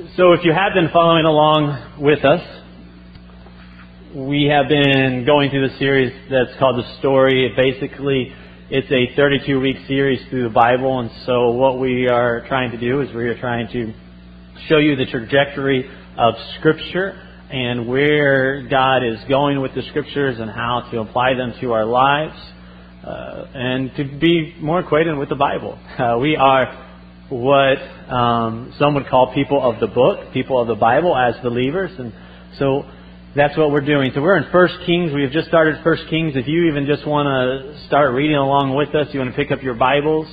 So, if you have been following along with us, we have been going through the series that's called The Story. Basically, it's a 32 week series through the Bible, and so what we are trying to do is we are trying to show you the trajectory of Scripture and where God is going with the Scriptures and how to apply them to our lives, uh, and to be more acquainted with the Bible. Uh, we are what um, some would call people of the book, people of the Bible as believers, and so that's what we're doing. So we're in First Kings. We have just started First Kings. If you even just want to start reading along with us, you want to pick up your Bibles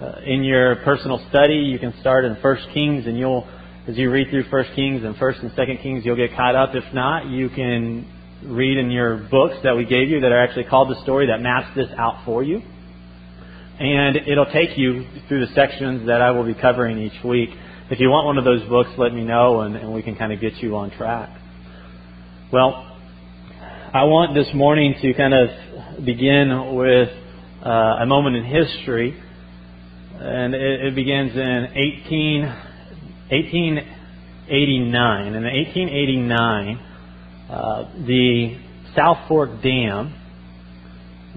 uh, in your personal study, you can start in First Kings, and you'll, as you read through First Kings and First and Second Kings, you'll get caught up. If not, you can read in your books that we gave you that are actually called the story that maps this out for you. And it'll take you through the sections that I will be covering each week. If you want one of those books, let me know, and, and we can kind of get you on track. Well, I want this morning to kind of begin with uh, a moment in history, and it, it begins in 18, 1889. In 1889, uh, the South Fork Dam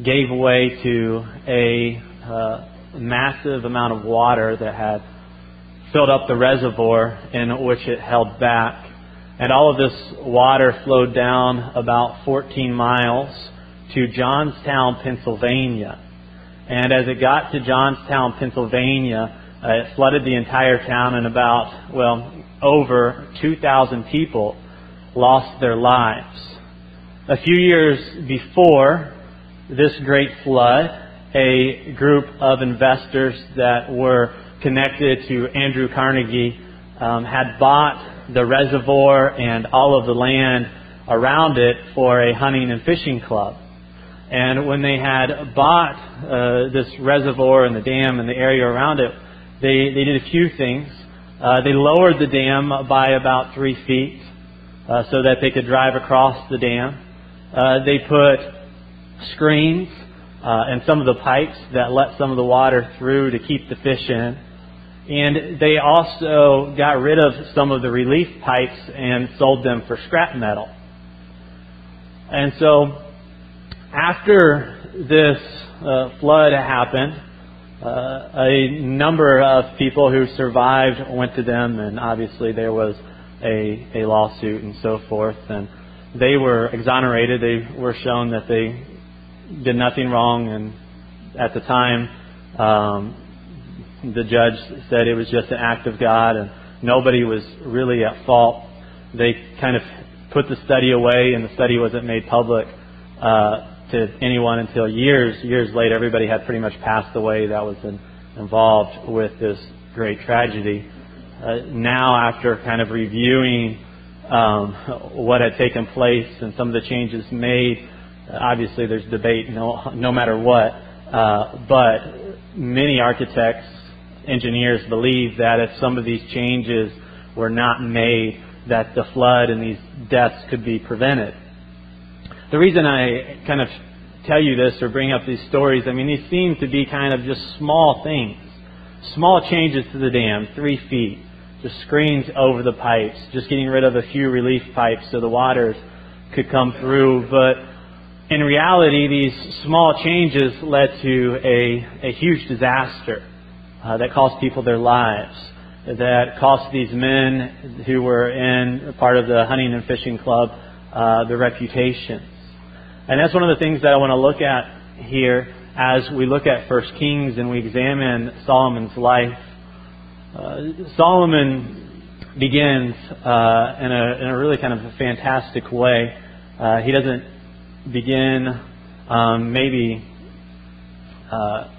gave way to a uh, massive amount of water that had filled up the reservoir in which it held back. And all of this water flowed down about 14 miles to Johnstown, Pennsylvania. And as it got to Johnstown, Pennsylvania, uh, it flooded the entire town, and about, well, over 2,000 people lost their lives. A few years before this great flood, a group of investors that were connected to Andrew Carnegie um, had bought the reservoir and all of the land around it for a hunting and fishing club. And when they had bought uh, this reservoir and the dam and the area around it, they, they did a few things. Uh, they lowered the dam by about three feet uh, so that they could drive across the dam. Uh, they put screens and some of the pipes that let some of the water through to keep the fish in. And they also got rid of some of the relief pipes and sold them for scrap metal. And so, after this uh, flood happened, uh, a number of people who survived went to them, and obviously there was a, a lawsuit and so forth. And they were exonerated. They were shown that they did nothing wrong, and at the time, um, the judge said it was just an act of God, and nobody was really at fault. They kind of put the study away, and the study wasn't made public uh, to anyone until years, years later. Everybody had pretty much passed away that was in, involved with this great tragedy. Uh, now, after kind of reviewing um, what had taken place and some of the changes made, obviously there's debate no, no matter what, uh, but many architects, engineers believe that if some of these changes were not made, that the flood and these deaths could be prevented. The reason I kind of tell you this or bring up these stories, I mean, these seem to be kind of just small things. Small changes to the dam, three feet, just screens over the pipes, just getting rid of a few relief pipes so the waters could come through. But in reality, these small changes led to a, a huge disaster uh, that cost people their lives, that cost these men who were in part of the hunting and fishing club uh, their reputations. And that's one of the things that I want to look at here as we look at First Kings and we examine Solomon's life. Uh, Solomon begins uh, in, a, in a really kind of a fantastic way. Uh, he doesn't begin um, maybe uh,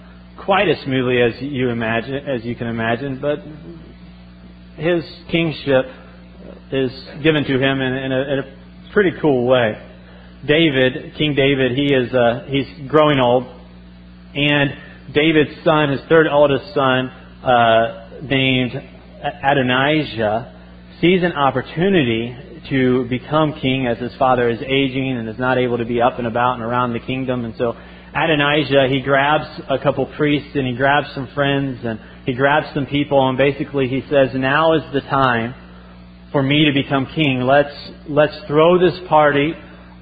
quite as smoothly as you imagine, as you can imagine, but his kingship is given to him in, in, a, in a, pretty cool way. David, King David, he is uh, he's growing old, and David's son, his third oldest son, uh, named Adonijah, sees an opportunity to become king as his father is aging and is not able to be up and about and around the kingdom. And so Adonijah, he grabs a couple priests and he grabs some friends and he grabs some people and basically he says, now is the time for me to become king. Let's, let's throw this party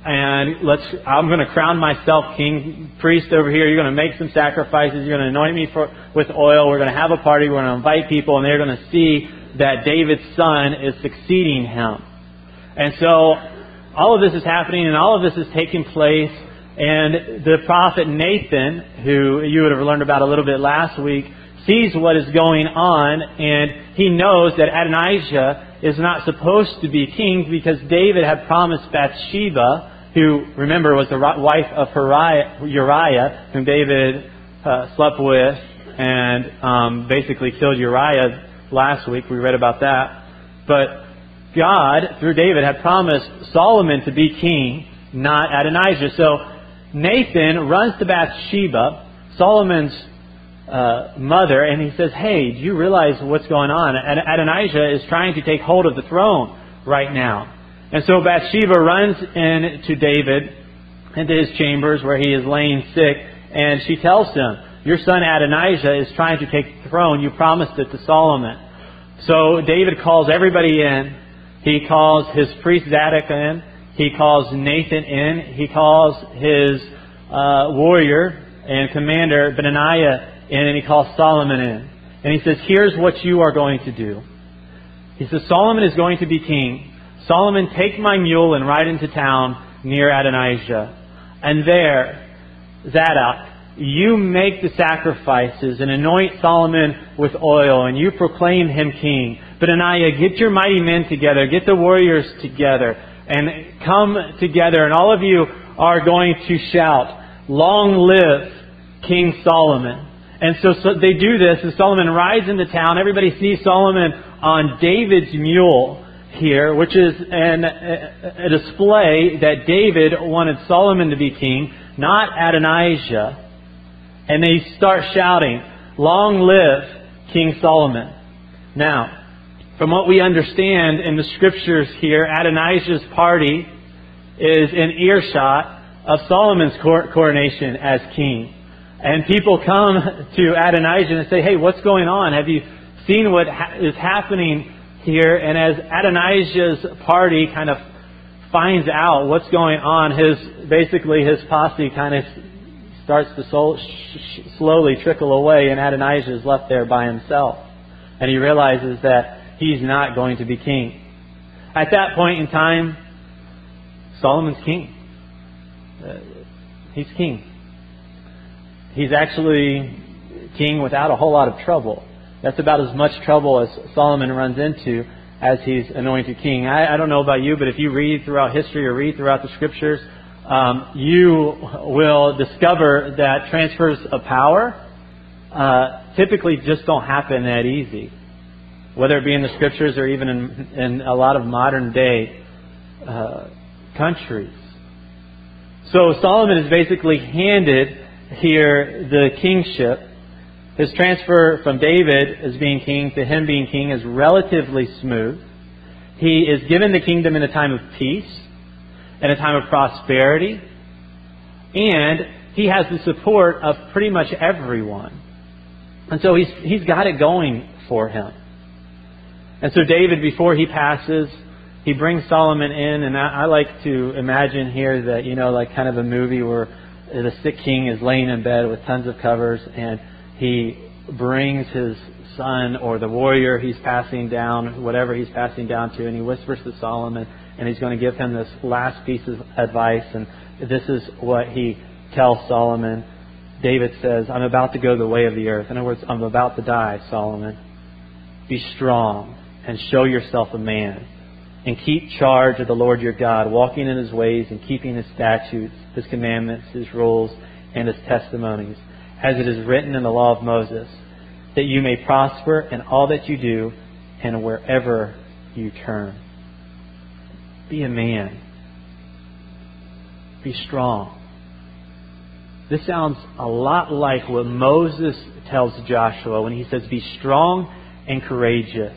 and let's, I'm going to crown myself king. Priest over here, you're going to make some sacrifices. You're going to anoint me for, with oil. We're going to have a party. We're going to invite people and they're going to see that David's son is succeeding him. And so all of this is happening and all of this is taking place. And the prophet Nathan, who you would have learned about a little bit last week, sees what is going on and he knows that Adonijah is not supposed to be king because David had promised Bathsheba, who, remember, was the wife of Uriah, whom David uh, slept with and um, basically killed Uriah last week. We read about that. But God, through David, had promised Solomon to be king, not Adonijah. So Nathan runs to Bathsheba, Solomon's uh, mother, and he says, Hey, do you realize what's going on? Adonijah is trying to take hold of the throne right now. And so Bathsheba runs in to David into his chambers where he is laying sick, and she tells him, Your son Adonijah is trying to take the throne. You promised it to Solomon. So David calls everybody in. He calls his priest Zadok in. He calls Nathan in. He calls his uh, warrior and commander Benaiah in and he calls Solomon in. And he says, Here's what you are going to do. He says, Solomon is going to be king. Solomon, take my mule and ride into town near Adonijah. And there, Zadok, you make the sacrifices and anoint Solomon with oil, and you proclaim him king. Benaiah, get your mighty men together, get the warriors together, and come together, and all of you are going to shout, Long live King Solomon. And so, so they do this, and Solomon rides into town. Everybody sees Solomon on David's mule here, which is an, a, a display that David wanted Solomon to be king, not Adonijah. And they start shouting, Long live King Solomon. Now, from what we understand in the scriptures here, Adonijah's party is in earshot of Solomon's coronation as king. And people come to Adonijah and say, hey, what's going on? Have you seen what ha- is happening here? And as Adonijah's party kind of finds out what's going on, his basically his posse kind of starts to so, sh- slowly trickle away, and Adonijah is left there by himself. And he realizes that he's not going to be king. At that point in time, Solomon's king. Uh, he's king he's actually king without a whole lot of trouble. That's about as much trouble as Solomon runs into as he's anointed king. I, I don't know about you, but if you read throughout history or read throughout the scriptures, um, you will discover that transfers of power uh, typically just don't happen that easy. Whether it be in the scriptures or even in, in a lot of modern day uh, countries. So Solomon is basically handed here the kingship. His transfer from David as being king to him being king is relatively smooth. He is given the kingdom in a time of peace, in a time of prosperity, and he has the support of pretty much everyone. And so he's, he's got it going for him. And so David, before he passes, he brings Solomon in, and I, I like to imagine here that, you know, like kind of a movie where the sick king is laying in bed with tons of covers, and he brings his son or the warrior he's passing down, whatever he's passing down to, and he whispers to Solomon, and he's going to give him this last piece of advice, and this is what he tells Solomon. David says, I'm about to go the way of the earth. In other words, I'm about to die, Solomon. Be strong and show yourself a man and keep charge of the Lord your God, walking in his ways and keeping his statutes, his commandments, his rules, and his testimonies, as it is written in the law of Moses, that you may prosper in all that you do and wherever you turn. Be a man. Be strong. This sounds a lot like what Moses tells Joshua when he says, Be strong and courageous.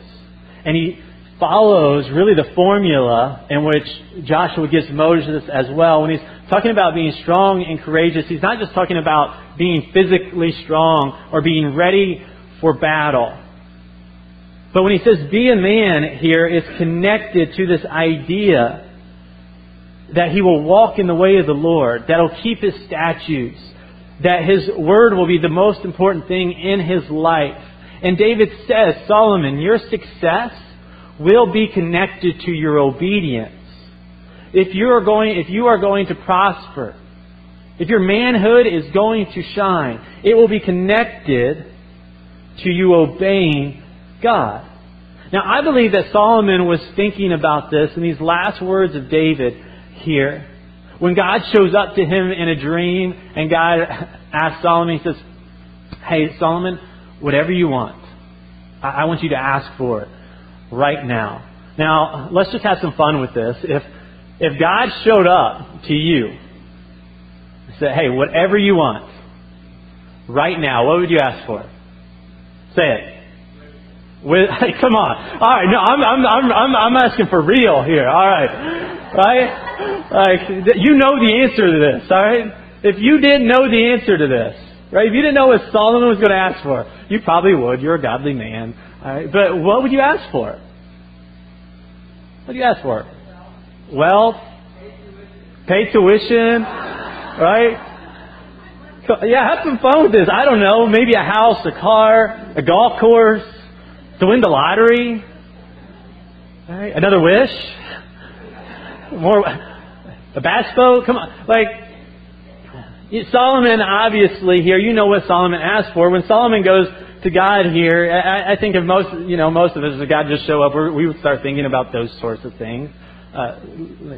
And he follows really the formula in which Joshua gives Moses as well. When he's talking about being strong and courageous, he's not just talking about being physically strong or being ready for battle. But when he says be a man here, it's connected to this idea that he will walk in the way of the Lord, that he'll keep his statutes, that his word will be the most important thing in his life. And David says, Solomon, your success will be connected to your obedience. If you are going, if you are going to prosper, if your manhood is going to shine, it will be connected to you obeying God. Now, I believe that Solomon was thinking about this in these last words of David here. When God shows up to him in a dream and God asks Solomon, he says, Hey, Solomon, whatever you want, I want you to ask for it right now. Now, let's just have some fun with this. If, if God showed up to you and said, Hey, whatever you want, right now, what would you ask for? Say it. With, hey, come on. All right. No, I'm, I'm, I'm, I'm, I'm asking for real here. All right. Right? Like, you know the answer to this. All right. If you didn't know the answer to this, right? If you didn't know what Solomon was going to ask for, you probably would. You're a godly man. Right. But what would you ask for? What do you ask for? Wealth. Pay tuition. Right? Yeah, have some fun with this. I don't know. Maybe a house, a car, a golf course to win the lottery? Right? Another wish? More a bass boat? Come on. Like Solomon obviously here, you know what Solomon asked for. When Solomon goes to God here, I, I think of most you know, most of us if God just show up, we would start thinking about those sorts of things. Uh,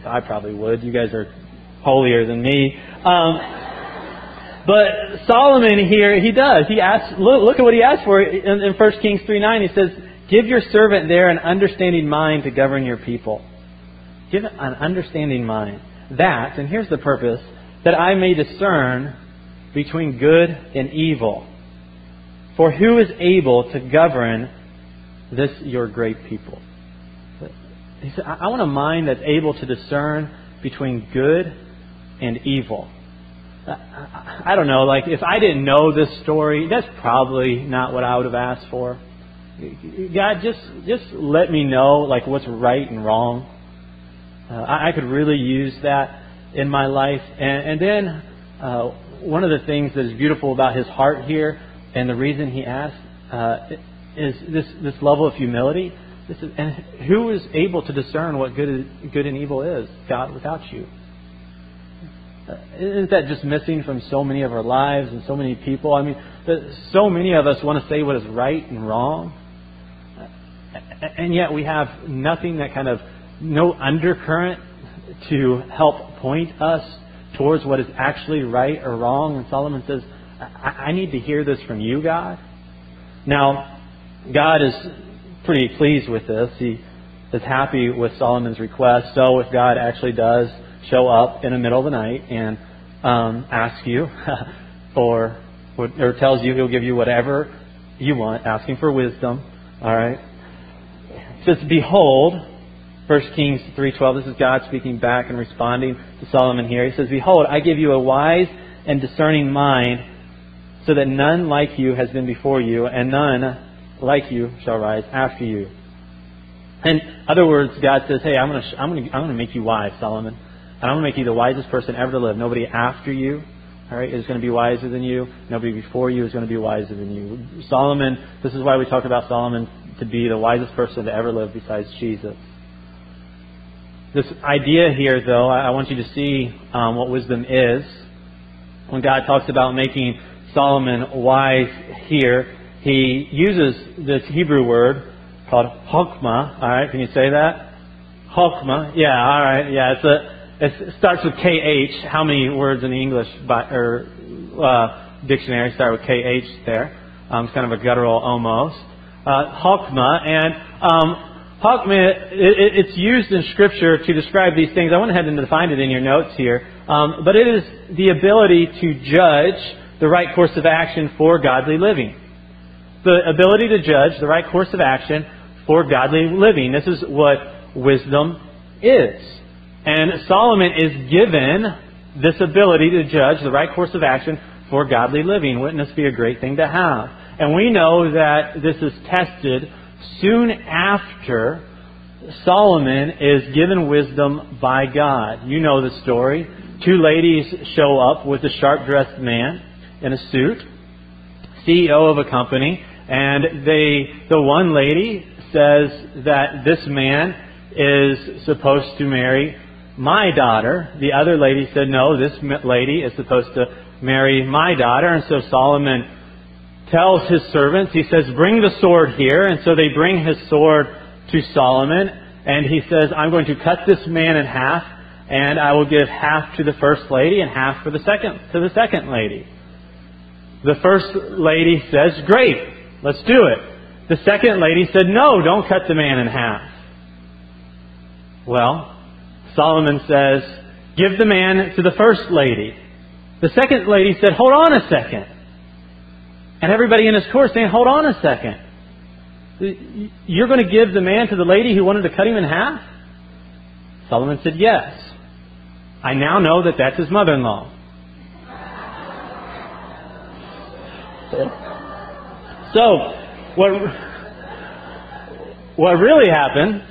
I probably would. You guys are holier than me. Um, but Solomon here, he does. He asks, look, look at what he asks for in, in 1 Kings 3 9. He says, Give your servant there an understanding mind to govern your people. Give an understanding mind. That, and here's the purpose, that I may discern between good and evil. For who is able to govern this your great people? He said, I want a mind that's able to discern between good and evil. I don't know, like if I didn't know this story, that's probably not what I would have asked for. God, just just let me know like what's right and wrong. Uh, I, I could really use that in my life. And, and then uh, one of the things that is beautiful about his heart here, and the reason he asked, uh, is this this level of humility. This is, and who is able to discern what good good and evil is? God, without you. Isn't that just missing from so many of our lives and so many people? I mean, so many of us want to say what is right and wrong, and yet we have nothing that kind of, no undercurrent to help point us towards what is actually right or wrong. And Solomon says, I, I need to hear this from you, God. Now, God is pretty pleased with this. He is happy with Solomon's request. So if God actually does show up in the middle of the night and um, ask you for, or tells you he'll give you whatever you want, asking for wisdom. All right. It says, "Behold." 1 Kings 3:12. This is God speaking back and responding to Solomon here. He says, "Behold, I give you a wise and discerning mind, so that none like you has been before you, and none like you shall rise after you." In other words, God says, "Hey, I'm going to I'm going I'm to make you wise, Solomon. And I'm going to make you the wisest person ever to live. Nobody after you, all right, is going to be wiser than you. Nobody before you is going to be wiser than you. Solomon, this is why we talk about Solomon to be the wisest person to ever live besides Jesus. This idea here, though, I want you to see um, what wisdom is. When God talks about making Solomon wise here, he uses this Hebrew word called chokmah. All right, can you say that? Chokmah. Yeah, all right. Yeah, it's a it starts with KH. How many words in the English by, or, uh, dictionary start with KH there? Um, it's kind of a guttural almost. Uh, Chokmah. And um, It's used in Scripture to describe these things. I went ahead and defined it in your notes here. Um, but it is the ability to judge the right course of action for godly living. The ability to judge the right course of action for godly living. This is what wisdom is. And Solomon is given this ability to judge the right course of action for godly living. Wouldn't this be a great thing to have? And we know that this is tested soon after Solomon is given wisdom by God. You know the story. Two ladies show up with a sharp dressed man in a suit, CEO of a company, and they, the one lady says that this man is supposed to marry my daughter. The other lady said, no, this lady is supposed to marry my daughter. And so Solomon tells his servants, he says, bring the sword here. And so they bring his sword to Solomon. And he says, I'm going to cut this man in half, and I will give half to the first lady and half for the second, to the second lady. The first lady says, great, let's do it. The second lady said, no, don't cut the man in half. Well, Solomon says, Give the man to the first lady. The second lady said, Hold on a second. And everybody in his court saying, Hold on a second. You're going to give the man to the lady who wanted to cut him in half? Solomon said, Yes. I now know that that's his mother in law. So, what, what really happened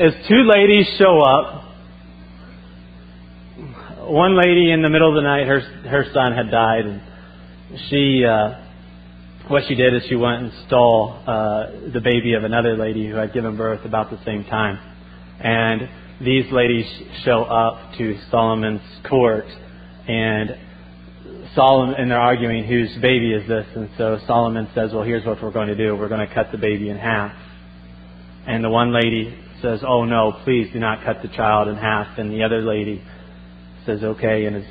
is two ladies show up. One lady in the middle of the night, her her son had died, and she uh, what she did is she went and stole uh, the baby of another lady who had given birth about the same time, and these ladies show up to Solomon's court, and Solomon and they're arguing whose baby is this, and so Solomon says, "Well, here's what we're going to do. We're going to cut the baby in half." And the one lady says, Oh no, please do not cut the child in half. And the other lady says, Okay, and is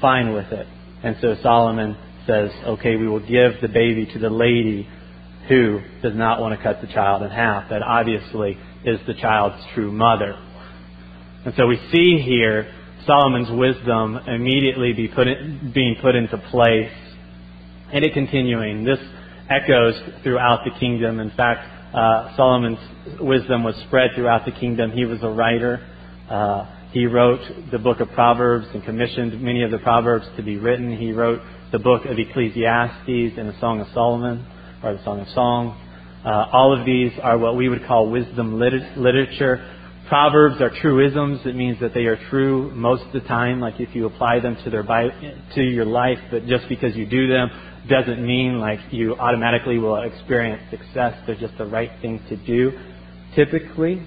fine with it. And so Solomon says, Okay, we will give the baby to the lady who does not want to cut the child in half. That obviously is the child's true mother. And so we see here Solomon's wisdom immediately be put in, being put into place and it continuing. This echoes throughout the kingdom. In fact, uh, Solomon's wisdom was spread throughout the kingdom. He was a writer. Uh, he wrote the book of Proverbs and commissioned many of the Proverbs to be written. He wrote the book of Ecclesiastes and the Song of Solomon, or the Song of Songs. Uh, all of these are what we would call wisdom lit- literature. Proverbs are truisms. It means that they are true most of the time, like if you apply them to, their to your life, but just because you do them doesn't mean like you automatically will experience success. They're just the right thing to do, typically.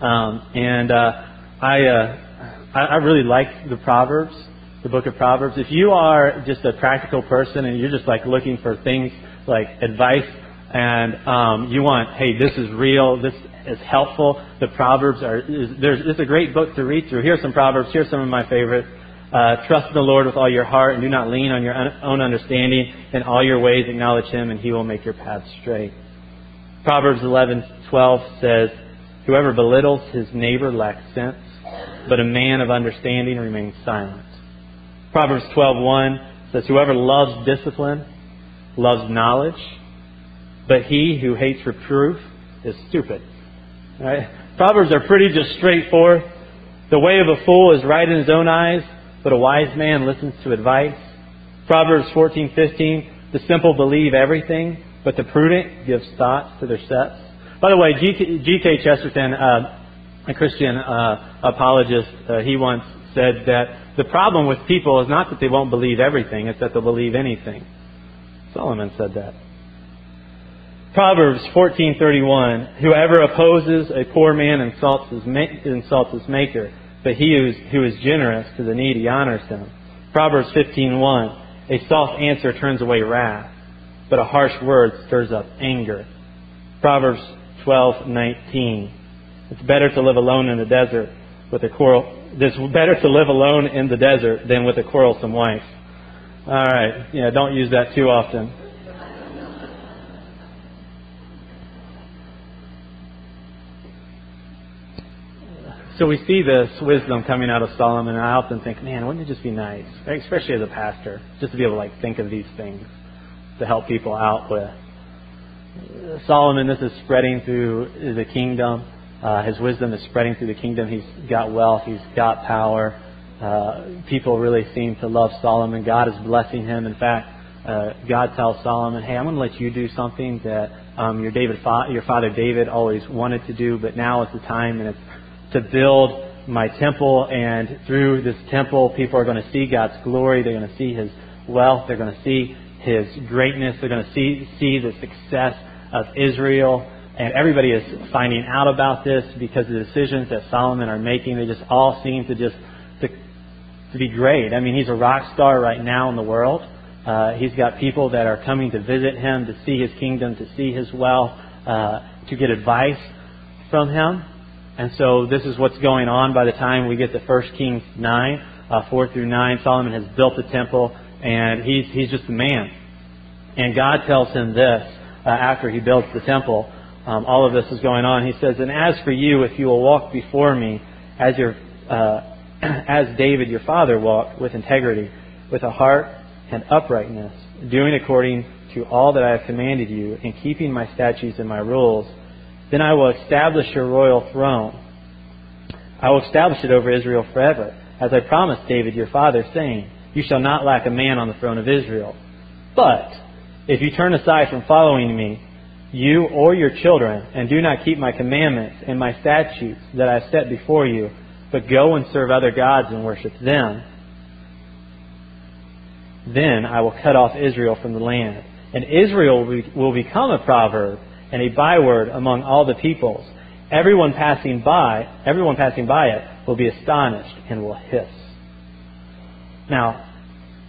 Um, and uh, I, uh, I, I really like the Proverbs, the book of Proverbs. If you are just a practical person and you're just like looking for things like advice and um, you want, hey, this is real, this is helpful. The Proverbs are is, there's it's a great book to read through. Here's some Proverbs. Here's some of my favorites. Uh, trust in the Lord with all your heart and do not lean on your own understanding. In all your ways acknowledge Him and He will make your path straight. Proverbs 11:12 says, "Whoever belittles his neighbor lacks sense, but a man of understanding remains silent." Proverbs 12:1 says, "Whoever loves discipline loves knowledge, but he who hates reproof is stupid." Proverbs are pretty just straightforward. The way of a fool is right in his own eyes, but a wise man listens to advice. Proverbs 14:15, the simple believe everything, but the prudent gives thoughts to their steps. By the way, G.K. Chesterton, uh, a Christian uh, apologist, uh, he once said that the problem with people is not that they won't believe everything, it's that they'll believe anything. Solomon said that. Proverbs 14:31 Whoever opposes a poor man insults his, ma- insults his maker but he who is, who is generous to the needy honors him. Proverbs 15:1. A soft answer turns away wrath, but a harsh word stirs up anger. Proverbs 12:19. It's better to live alone in the desert with a quarrel. It's better to live alone in the desert than with a quarrelsome wife. All right. Yeah, don't use that too often. So we see this wisdom coming out of Solomon, and I often think, man, wouldn't it just be nice, especially as a pastor, just to be able to like think of these things to help people out with. Solomon, this is spreading through the kingdom. Uh, his wisdom is spreading through the kingdom. He's got wealth. He's got power. Uh, people really seem to love Solomon. God is blessing him. In fact, uh, God tells Solomon, "Hey, I'm going to let you do something that um, your David, fa- your father David, always wanted to do, but now is the time, and it's to build my temple. And through this temple, people are going to see God's glory. They're going to see His wealth. They're going to see His greatness. They're going to see see the success of Israel." And everybody is finding out about this because the decisions that Solomon are making, they just all seem to just to, to be great. I mean, he's a rock star right now in the world. Uh, he's got people that are coming to visit him, to see his kingdom, to see his wealth, uh, to get advice from him. And so this is what's going on by the time we get to 1 Kings 9, uh, 4 through 9. Solomon has built the temple, and he's, he's just a man. And God tells him this uh, after he builds the temple um, all of this is going on. He says, "And as for you, if you will walk before me, as your uh, as David your father walked with integrity, with a heart and uprightness, doing according to all that I have commanded you, and keeping my statutes and my rules, then I will establish your royal throne. I will establish it over Israel forever, as I promised David your father, saying, You shall not lack a man on the throne of Israel. But if you turn aside from following me, you or your children, and do not keep my commandments and my statutes that I set before you, but go and serve other gods and worship them, then I will cut off Israel from the land. And Israel will become a proverb and a byword among all the peoples. Everyone passing by, everyone passing by it will be astonished and will hiss. Now,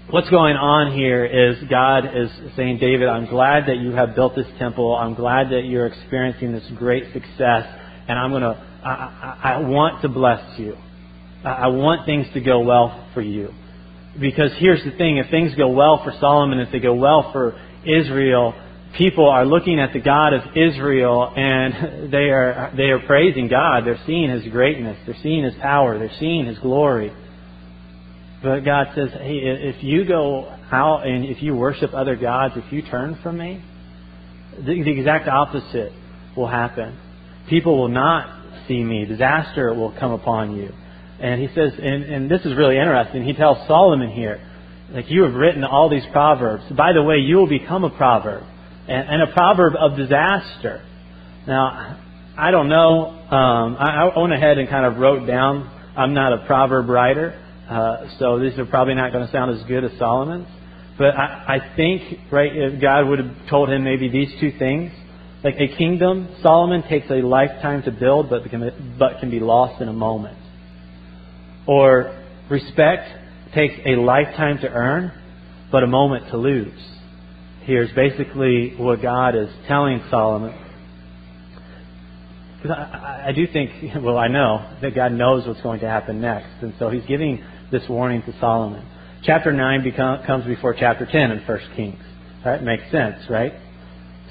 what's going on here is God is saying, David, I'm glad that you have built this temple. I'm glad that you're experiencing this great success. And I'm to, I, I, I want to bless you. I want things to go well for you. Because here's the thing if things go well for Solomon, if they go well for Israel, people are looking at the God of Israel and they are, they are praising God. They're seeing His greatness, they're seeing His power, they're seeing His glory. But God says, hey, if you go out and if you worship other gods, if you turn from me, the, exact opposite will happen. People will not see me. Disaster will come upon you. And he says, and, and this is really interesting. He tells Solomon here, like, you have written all these proverbs. By the way, you will become a proverb, and, and a proverb of disaster. Now, I don't know. Um, I, I went ahead and kind of wrote down. I'm not a proverb writer. Uh, so these are probably not going to sound as good as Solomon's. But I, I think, right, if God would have told him maybe these two things. Like a kingdom, Solomon takes a lifetime to build, but can, but can be lost in a moment. Or respect takes a lifetime to earn, but a moment to lose. Here's basically what God is telling Solomon. Because I, I do think, well, I know that God knows what's going to happen next. And so he's giving this warning to Solomon. Chapter 9 become, comes before chapter 10 in 1 Kings. Right? Makes sense, right?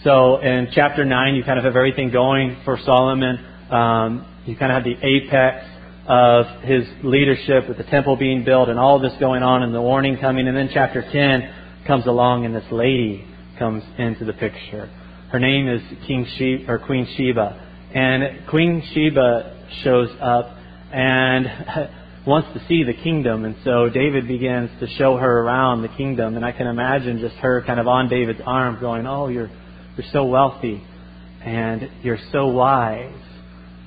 So in chapter 9, you kind of have everything going for Solomon. Um, you kind of have the apex of his leadership with the temple being built and all this going on and the warning coming. And then chapter 10 comes along and this lady comes into the picture. Her name is King Sheba, or Queen Sheba. And Queen Sheba shows up and wants to see the kingdom, and so David begins to show her around the kingdom, and I can imagine just her kind of on David's arm, going, "Oh, you're you're so wealthy, and you're so wise.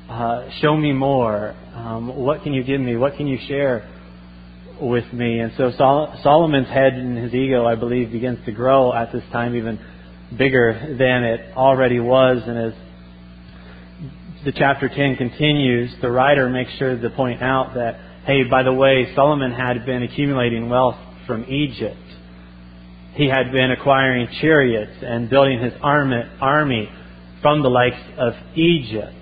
Uh, show me more. Um, what can you give me? What can you share with me?" And so Sol- Solomon's head and his ego, I believe, begins to grow at this time, even bigger than it already was, and as the chapter 10 continues, the writer makes sure to point out that Hey, by the way, Solomon had been accumulating wealth from Egypt. He had been acquiring chariots and building his army from the likes of Egypt.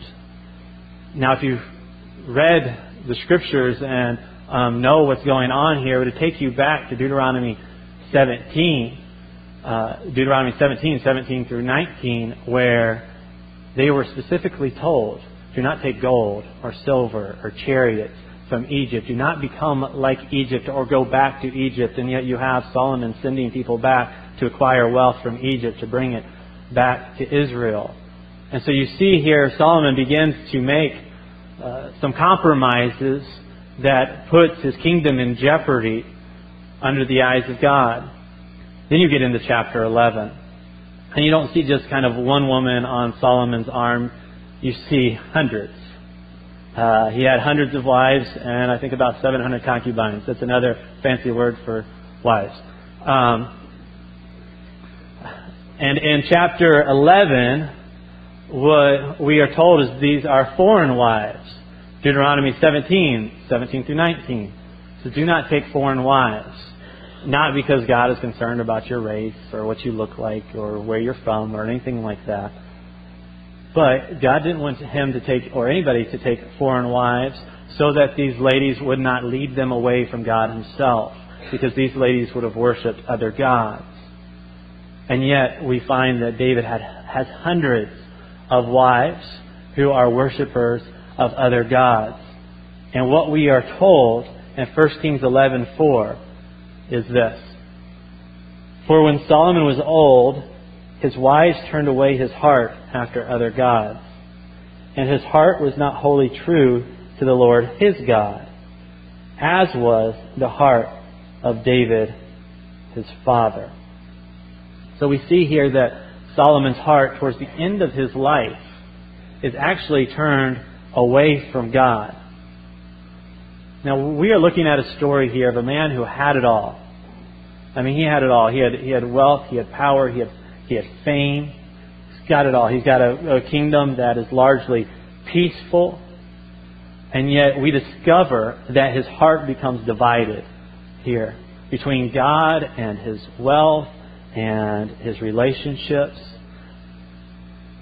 Now, if you've read the scriptures and um, know what's going on here, it would take you back to Deuteronomy 17, uh, Deuteronomy 17, 17 through 19, where they were specifically told, do not take gold or silver or chariots from Egypt. Do not become like Egypt or go back to Egypt. And yet you have Solomon sending people back to acquire wealth from Egypt to bring it back to Israel. And so you see here Solomon begins to make uh, some compromises that puts his kingdom in jeopardy under the eyes of God. Then you get into chapter 11. And you don't see just kind of one woman on Solomon's arm, you see hundreds. Uh, he had hundreds of wives and I think about 700 concubines. That's another fancy word for wives. Um, and in chapter 11, what we are told is these are foreign wives. Deuteronomy 17, 17 through 19. So do not take foreign wives. Not because God is concerned about your race or what you look like or where you're from or anything like that. But God didn't want him to take, or anybody to take foreign wives so that these ladies would not lead them away from God Himself, because these ladies would have worshipped other gods. And yet, we find that David had, has hundreds of wives who are worshippers of other gods. And what we are told in 1 Kings 11:4 is this: For when Solomon was old, his wives turned away his heart after other gods, and his heart was not wholly true to the Lord his God, as was the heart of David his father. So we see here that Solomon's heart towards the end of his life is actually turned away from God. Now we are looking at a story here of a man who had it all. I mean, he had it all. He had he had wealth, he had power, he had he had fame. He's got it all. He's got a, a kingdom that is largely peaceful. And yet we discover that his heart becomes divided here between God and his wealth and his relationships.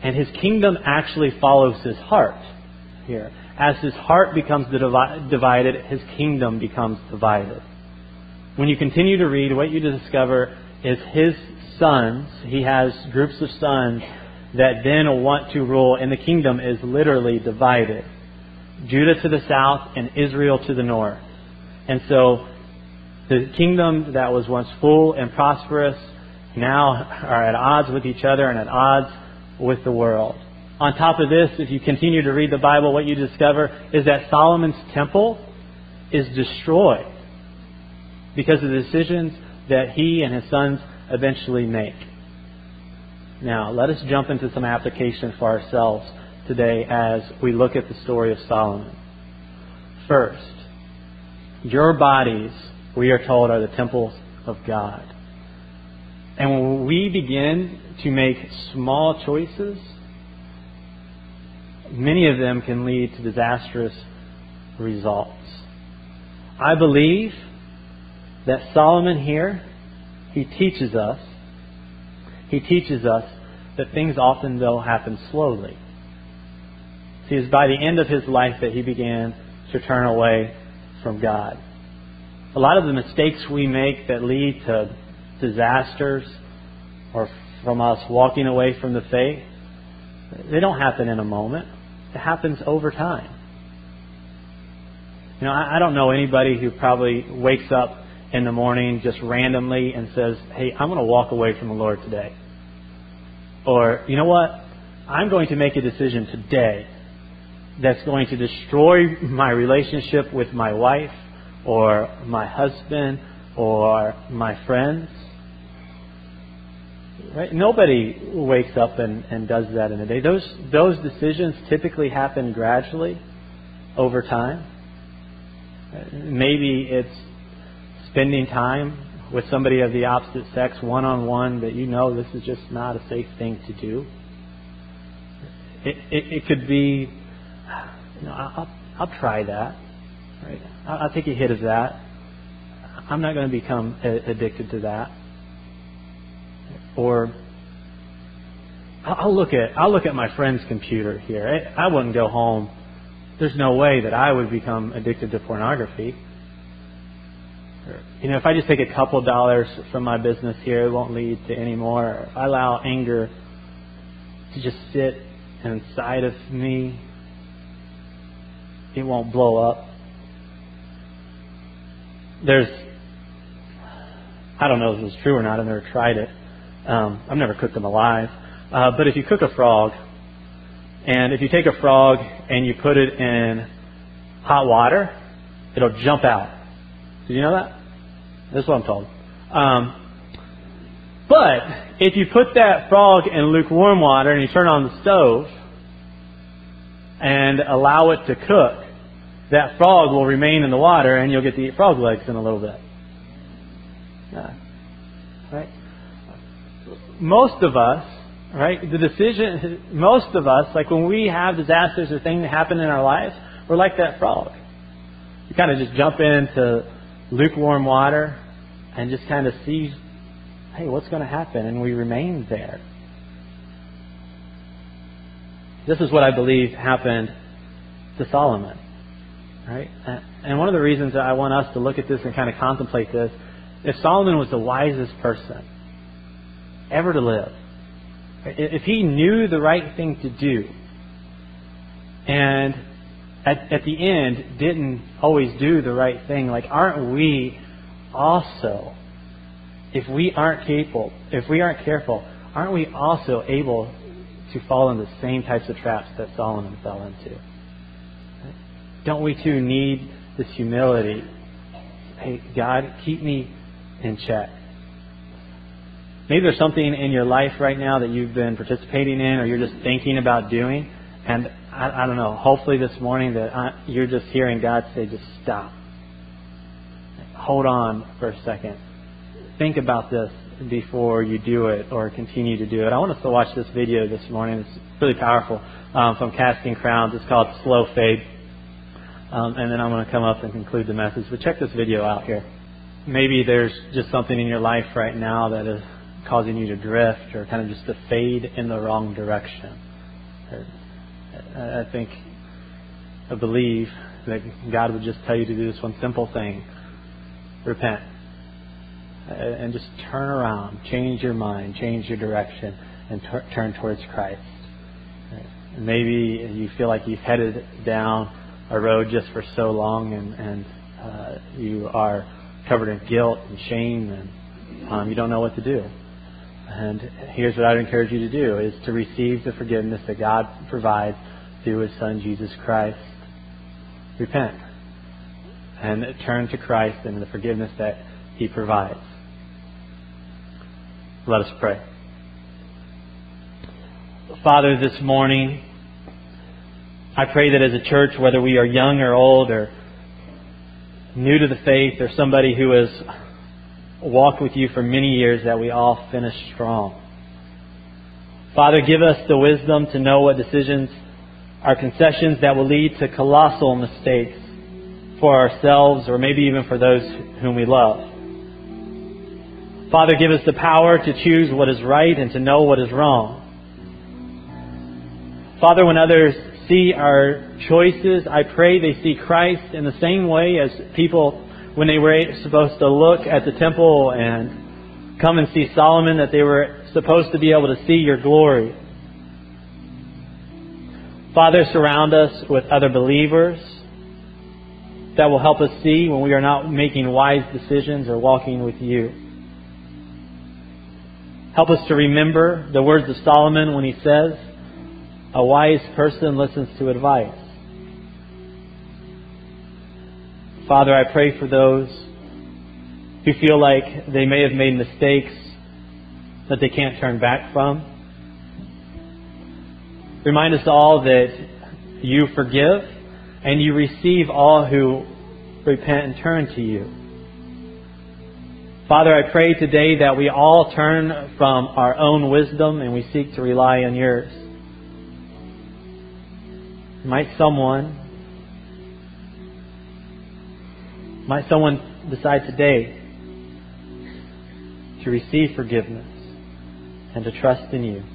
And his kingdom actually follows his heart here. As his heart becomes divided, his kingdom becomes divided. When you continue to read, what you discover is his sons, he has groups of sons that then want to rule, and the kingdom is literally divided. Judah to the south and Israel to the north. And so the kingdom that was once full and prosperous now are at odds with each other and at odds with the world. On top of this, if you continue to read the Bible, what you discover is that Solomon's temple is destroyed because of the decisions that he and his sons eventually make. Now, let us jump into some application for ourselves today as we look at the story of Solomon. First, your bodies, we are told, are the temples of God. And when we begin to make small choices, many of them can lead to disastrous results. I believe that Solomon here he teaches us, he teaches us that things often, though, happen slowly. See, it's by the end of his life that he began to turn away from God. A lot of the mistakes we make that lead to disasters or from us walking away from the faith, they don't happen in a moment. It happens over time. You know, I, I don't know anybody who probably wakes up in the morning just randomly and says, Hey, I'm going to walk away from the Lord today. Or, you know what? I'm going to make a decision today that's going to destroy my relationship with my wife or my husband or my friends. Right? Nobody wakes up and, and does that in a day. Those, those decisions typically happen gradually over time. Maybe it's spending time with somebody of the opposite sex one on one that you know this is just not a safe thing to do. It, it, it could be, you know, I'll, I'll try that. Right? I'll, I'll take a hit of that. I'm not going to become addicted to that. Or I'll look at I'll look at my friend's computer here. I, I wouldn't go home. There's no way that I would become addicted to pornography. You know, if I just take a couple dollars from my business here, it won't lead to any more. I allow anger to just sit inside of me, it won't blow up. There's, I don't know if is true or not. I've never tried it. Um, I've never cooked them alive. Uh, but if you cook a frog, and if you take a frog and you put it in hot water, it'll jump out. Did you know that? That's what I'm told. Um, But if you put that frog in lukewarm water and you turn on the stove and allow it to cook, that frog will remain in the water and you'll get to eat frog legs in a little bit. Yeah. Right? Most of us, right, the decision, most of us, like when we have disasters or things that happen in our lives, we're like that frog. We kind of just jump into lukewarm water and just kind of see, hey, what's going to happen? And we remain there. This is what I believe happened to Solomon. Right? And one of the reasons that I want us to look at this and kind of contemplate this, if Solomon was the wisest person ever to live, if he knew the right thing to do, and at, at the end didn't always do the right thing, like aren't we also, if we aren't capable, if we aren't careful, aren't we also able to fall into the same types of traps that Solomon fell into? Don't we too need this humility? Hey, God, keep me in check. Maybe there's something in your life right now that you've been participating in or you're just thinking about doing. And I, I don't know, hopefully this morning that I, you're just hearing God say, just stop. Hold on for a second. Think about this before you do it or continue to do it. I want us to watch this video this morning. It's really powerful um, from Casting Crowns. It's called Slow Fade. Um, and then I'm going to come up and conclude the message. But check this video out here. Maybe there's just something in your life right now that is causing you to drift or kind of just to fade in the wrong direction. I think, I believe that God would just tell you to do this one simple thing repent. And just turn around, change your mind, change your direction, and t- turn towards Christ. Maybe you feel like you've headed down a road just for so long and, and uh, you are covered in guilt and shame and um, you don't know what to do. And here's what I'd encourage you to do is to receive the forgiveness that God provides through his son Jesus Christ. Repent and turn to Christ and the forgiveness that he provides. Let us pray. Father, this morning I pray that as a church, whether we are young or old or new to the faith or somebody who has walked with you for many years, that we all finish strong. Father, give us the wisdom to know what decisions are concessions that will lead to colossal mistakes for ourselves or maybe even for those whom we love. Father, give us the power to choose what is right and to know what is wrong. Father, when others see our choices. I pray they see Christ in the same way as people, when they were supposed to look at the temple and come and see Solomon, that they were supposed to be able to see your glory. Father, surround us with other believers that will help us see when we are not making wise decisions or walking with you. Help us to remember the words of Solomon when he says, a wise person listens to advice. Father, I pray for those who feel like they may have made mistakes that they can't turn back from. Remind us all that you forgive and you receive all who repent and turn to you. Father, I pray today that we all turn from our own wisdom and we seek to rely on yours. Might someone might someone decide today to receive forgiveness and to trust in you.